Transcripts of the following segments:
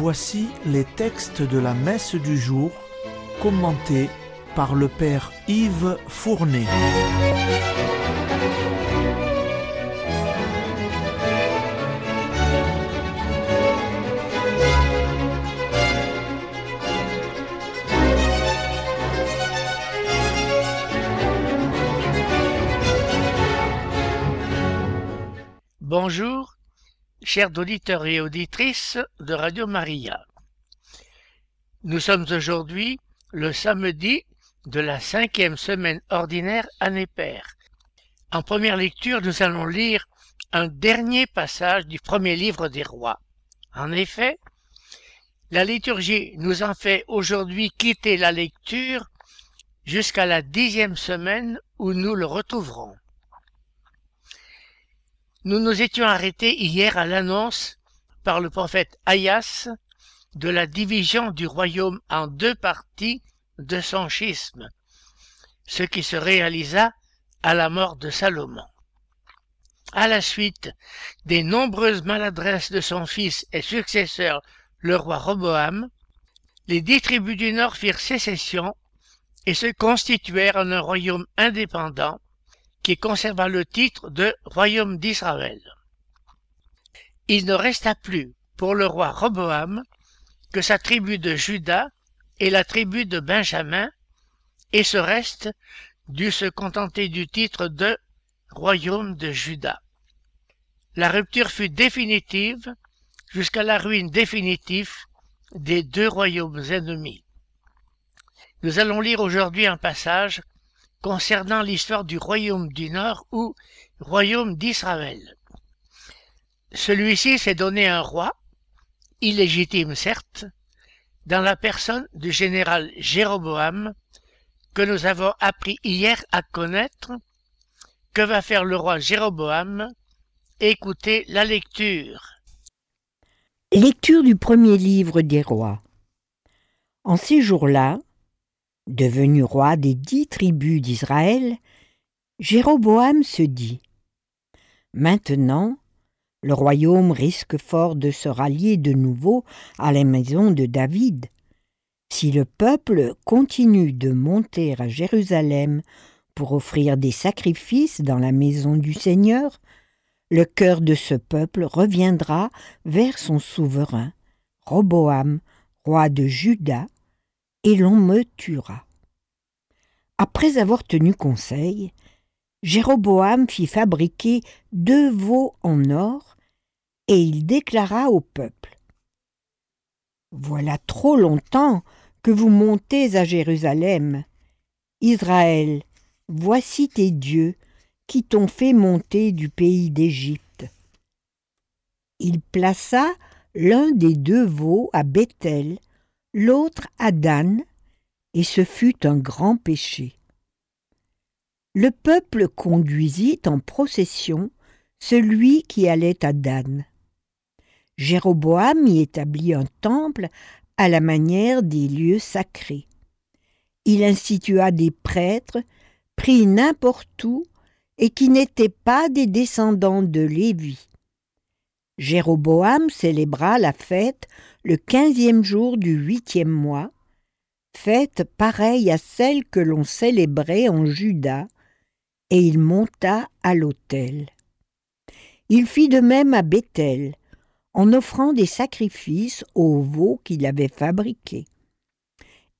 Voici les textes de la messe du jour commentés par le Père Yves Fournet. Chers auditeurs et auditrices de Radio Maria. Nous sommes aujourd'hui le samedi de la cinquième semaine ordinaire année paire. En première lecture, nous allons lire un dernier passage du premier livre des rois. En effet, la liturgie nous en fait aujourd'hui quitter la lecture jusqu'à la dixième semaine où nous le retrouverons. Nous nous étions arrêtés hier à l'annonce par le prophète Ayas de la division du royaume en deux parties de son schisme, ce qui se réalisa à la mort de Salomon. À la suite des nombreuses maladresses de son fils et successeur, le roi Roboam, les dix tribus du Nord firent sécession et se constituèrent en un royaume indépendant qui conserva le titre de royaume d'Israël. Il ne resta plus pour le roi Roboam que sa tribu de Juda et la tribu de Benjamin, et ce reste dut se contenter du titre de royaume de Juda. La rupture fut définitive jusqu'à la ruine définitive des deux royaumes ennemis. Nous allons lire aujourd'hui un passage concernant l'histoire du royaume du Nord ou royaume d'Israël. Celui-ci s'est donné un roi, illégitime certes, dans la personne du général Jéroboam, que nous avons appris hier à connaître. Que va faire le roi Jéroboam? Écoutez la lecture. Lecture du premier livre des rois. En ces jours-là, Devenu roi des dix tribus d'Israël, Jéroboam se dit Maintenant, le royaume risque fort de se rallier de nouveau à la maison de David. Si le peuple continue de monter à Jérusalem pour offrir des sacrifices dans la maison du Seigneur, le cœur de ce peuple reviendra vers son souverain, Roboam, roi de Juda, et l'on me tuera. Après avoir tenu conseil, Jéroboam fit fabriquer deux veaux en or, et il déclara au peuple. Voilà trop longtemps que vous montez à Jérusalem. Israël, voici tes dieux qui t'ont fait monter du pays d'Égypte. Il plaça l'un des deux veaux à Bethel, l'autre à Dan, et ce fut un grand péché. Le peuple conduisit en procession celui qui allait à Dan. Jéroboam y établit un temple à la manière des lieux sacrés. Il institua des prêtres pris n'importe où et qui n'étaient pas des descendants de Lévi. Jéroboam célébra la fête le quinzième jour du huitième mois, fête pareille à celle que l'on célébrait en Juda, et il monta à l'autel. Il fit de même à Bethel, en offrant des sacrifices aux veaux qu'il avait fabriqués.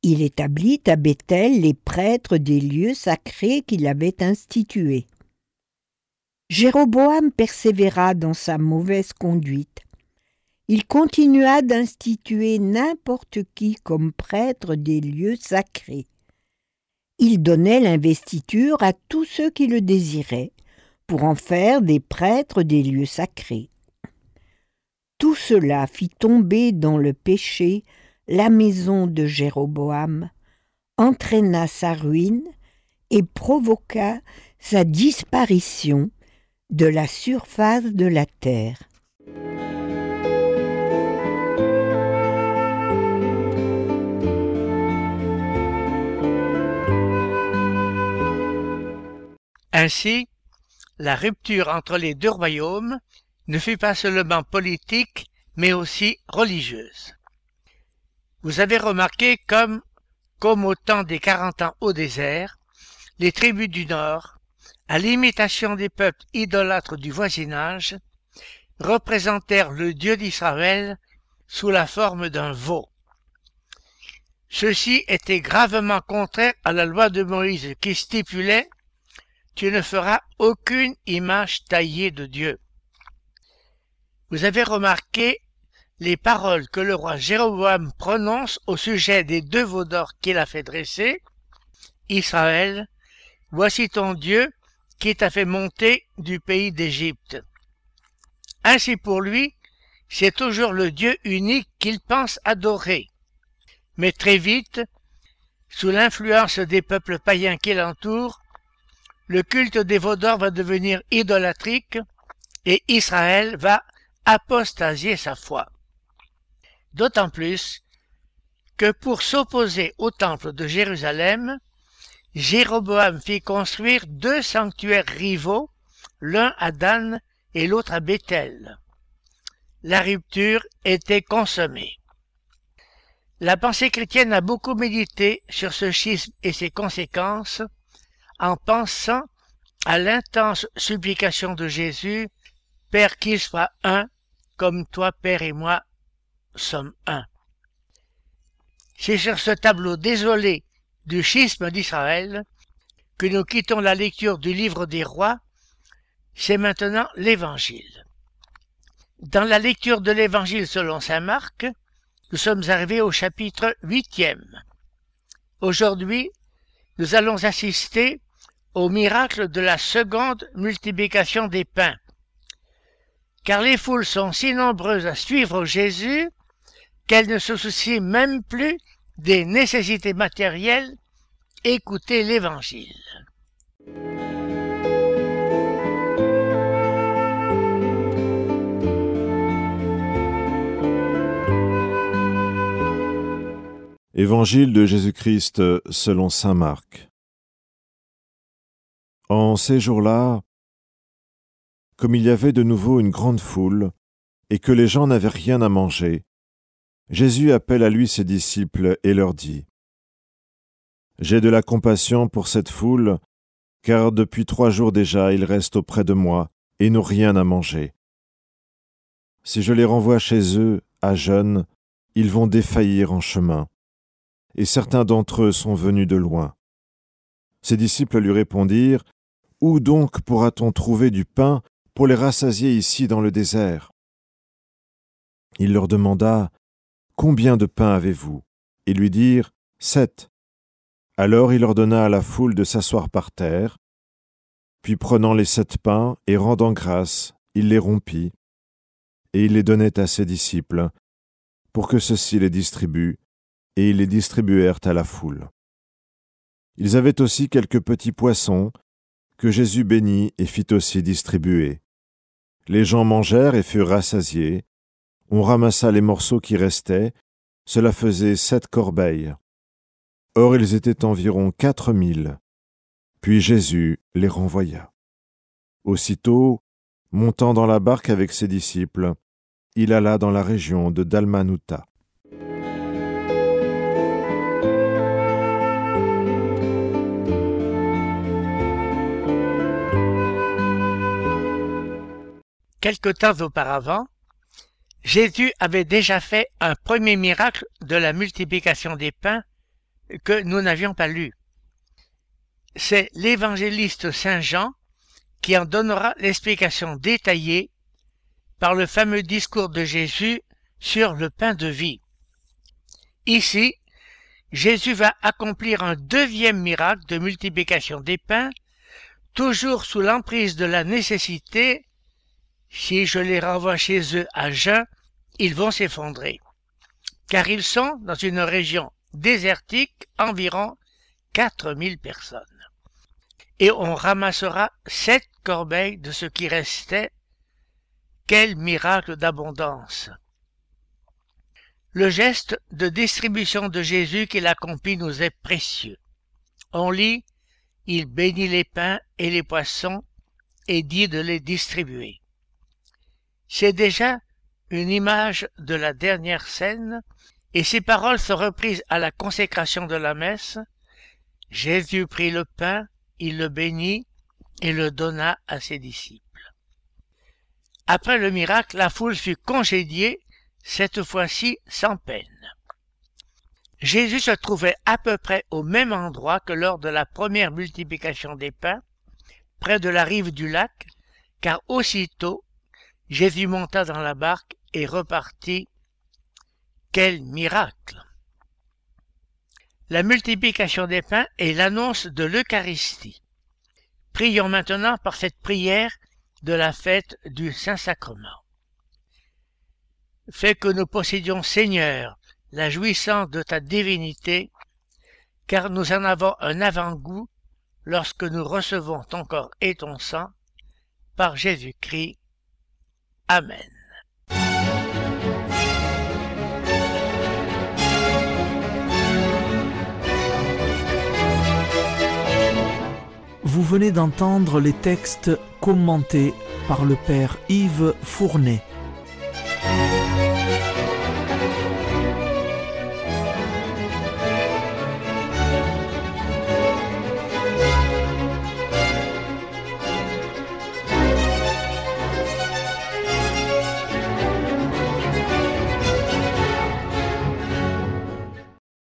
Il établit à Bethel les prêtres des lieux sacrés qu'il avait institués. Jéroboam persévéra dans sa mauvaise conduite. Il continua d'instituer n'importe qui comme prêtre des lieux sacrés. Il donnait l'investiture à tous ceux qui le désiraient, pour en faire des prêtres des lieux sacrés. Tout cela fit tomber dans le péché la maison de Jéroboam, entraîna sa ruine et provoqua sa disparition de la surface de la terre. Ainsi, la rupture entre les deux royaumes ne fut pas seulement politique, mais aussi religieuse. Vous avez remarqué comme, comme au temps des quarante ans au désert, les tribus du Nord, à l'imitation des peuples idolâtres du voisinage, représentèrent le Dieu d'Israël sous la forme d'un veau. Ceci était gravement contraire à la loi de Moïse qui stipulait Tu ne feras aucune image taillée de Dieu. Vous avez remarqué les paroles que le roi Jéroboam prononce au sujet des deux veaux d'or qu'il a fait dresser. Israël, voici ton Dieu qui t'a fait monter du pays d'Égypte. Ainsi pour lui, c'est toujours le Dieu unique qu'il pense adorer. Mais très vite, sous l'influence des peuples païens qui l'entourent, le culte des veaux d'or va devenir idolatrique et Israël va apostasier sa foi. D'autant plus que pour s'opposer au temple de Jérusalem, Jéroboam fit construire deux sanctuaires rivaux, l'un à Dan et l'autre à Bethel. La rupture était consommée. La pensée chrétienne a beaucoup médité sur ce schisme et ses conséquences en pensant à l'intense supplication de Jésus, Père qu'il soit un, comme toi, Père et moi, sommes un. C'est sur ce tableau désolé du schisme d'Israël que nous quittons la lecture du livre des rois, c'est maintenant l'Évangile. Dans la lecture de l'Évangile selon saint Marc, nous sommes arrivés au chapitre huitième. Aujourd'hui, nous allons assister au miracle de la seconde multiplication des pains. Car les foules sont si nombreuses à suivre Jésus qu'elles ne se soucient même plus des nécessités matérielles, écoutez l'Évangile. Évangile de Jésus-Christ selon Saint Marc. En ces jours-là, comme il y avait de nouveau une grande foule, et que les gens n'avaient rien à manger, Jésus appelle à lui ses disciples et leur dit J'ai de la compassion pour cette foule, car depuis trois jours déjà ils restent auprès de moi et n'ont rien à manger. Si je les renvoie chez eux, à jeûne, ils vont défaillir en chemin. Et certains d'entre eux sont venus de loin. Ses disciples lui répondirent Où donc pourra-t-on trouver du pain pour les rassasier ici dans le désert? Il leur demanda Combien de pains avez-vous? Ils lui dirent Sept. Alors il ordonna à la foule de s'asseoir par terre, puis prenant les sept pains et rendant grâce, il les rompit, et il les donnait à ses disciples, pour que ceux-ci les distribuent, et ils les distribuèrent à la foule. Ils avaient aussi quelques petits poissons, que Jésus bénit et fit aussi distribuer. Les gens mangèrent et furent rassasiés, on ramassa les morceaux qui restaient, cela faisait sept corbeilles. Or ils étaient environ quatre mille. Puis Jésus les renvoya. Aussitôt, montant dans la barque avec ses disciples, il alla dans la région de Dalmanuta. Quelque temps auparavant, Jésus avait déjà fait un premier miracle de la multiplication des pains que nous n'avions pas lu. C'est l'évangéliste Saint Jean qui en donnera l'explication détaillée par le fameux discours de Jésus sur le pain de vie. Ici, Jésus va accomplir un deuxième miracle de multiplication des pains, toujours sous l'emprise de la nécessité si je les renvoie chez eux à jeun, ils vont s'effondrer, car ils sont dans une région désertique environ quatre mille personnes. Et on ramassera sept corbeilles de ce qui restait. Quel miracle d'abondance. Le geste de distribution de Jésus qu'il accomplit nous est précieux. On lit, il bénit les pains et les poissons et dit de les distribuer. C'est déjà une image de la dernière scène Et ces paroles sont reprises à la consécration de la messe. Jésus prit le pain, il le bénit et le donna à ses disciples. Après le miracle, la foule fut congédiée, cette fois-ci sans peine. Jésus se trouvait à peu près au même endroit que lors de la première multiplication des pains, près de la rive du lac, car aussitôt Jésus monta dans la barque et repartit. Quel miracle La multiplication des pains est l'annonce de l'Eucharistie. Prions maintenant par cette prière de la fête du Saint-Sacrement. Fais que nous possédions, Seigneur, la jouissance de ta divinité, car nous en avons un avant-goût lorsque nous recevons ton corps et ton sang par Jésus-Christ. Amen. Vous venez d'entendre les textes commentés par le Père Yves Fournet.